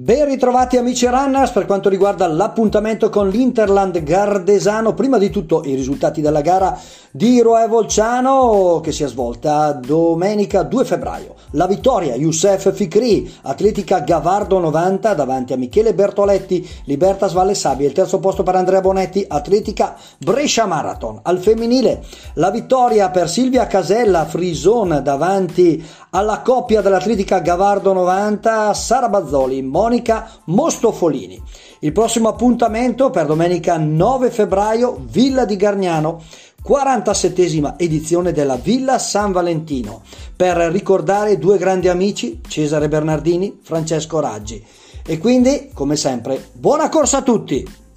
Ben ritrovati amici runners per quanto riguarda l'appuntamento con l'Interland Gardesano. Prima di tutto i risultati della gara di Roe Volciano che si è svolta domenica 2 febbraio. La vittoria Youssef Fikri, Atletica Gavardo 90 davanti a Michele Bertoletti, Libertas Valle Sabbia. Il terzo posto per Andrea Bonetti, Atletica Brescia Marathon. Al femminile la vittoria per Silvia Casella Frison davanti alla coppia dell'Atletica Gavardo 90, Sara Bazzoli, Monica Mostofolini. Il prossimo appuntamento per domenica 9 febbraio, Villa di Gargnano. 47esima edizione della Villa San Valentino per ricordare due grandi amici, Cesare Bernardini, Francesco Raggi. E quindi, come sempre, buona corsa a tutti!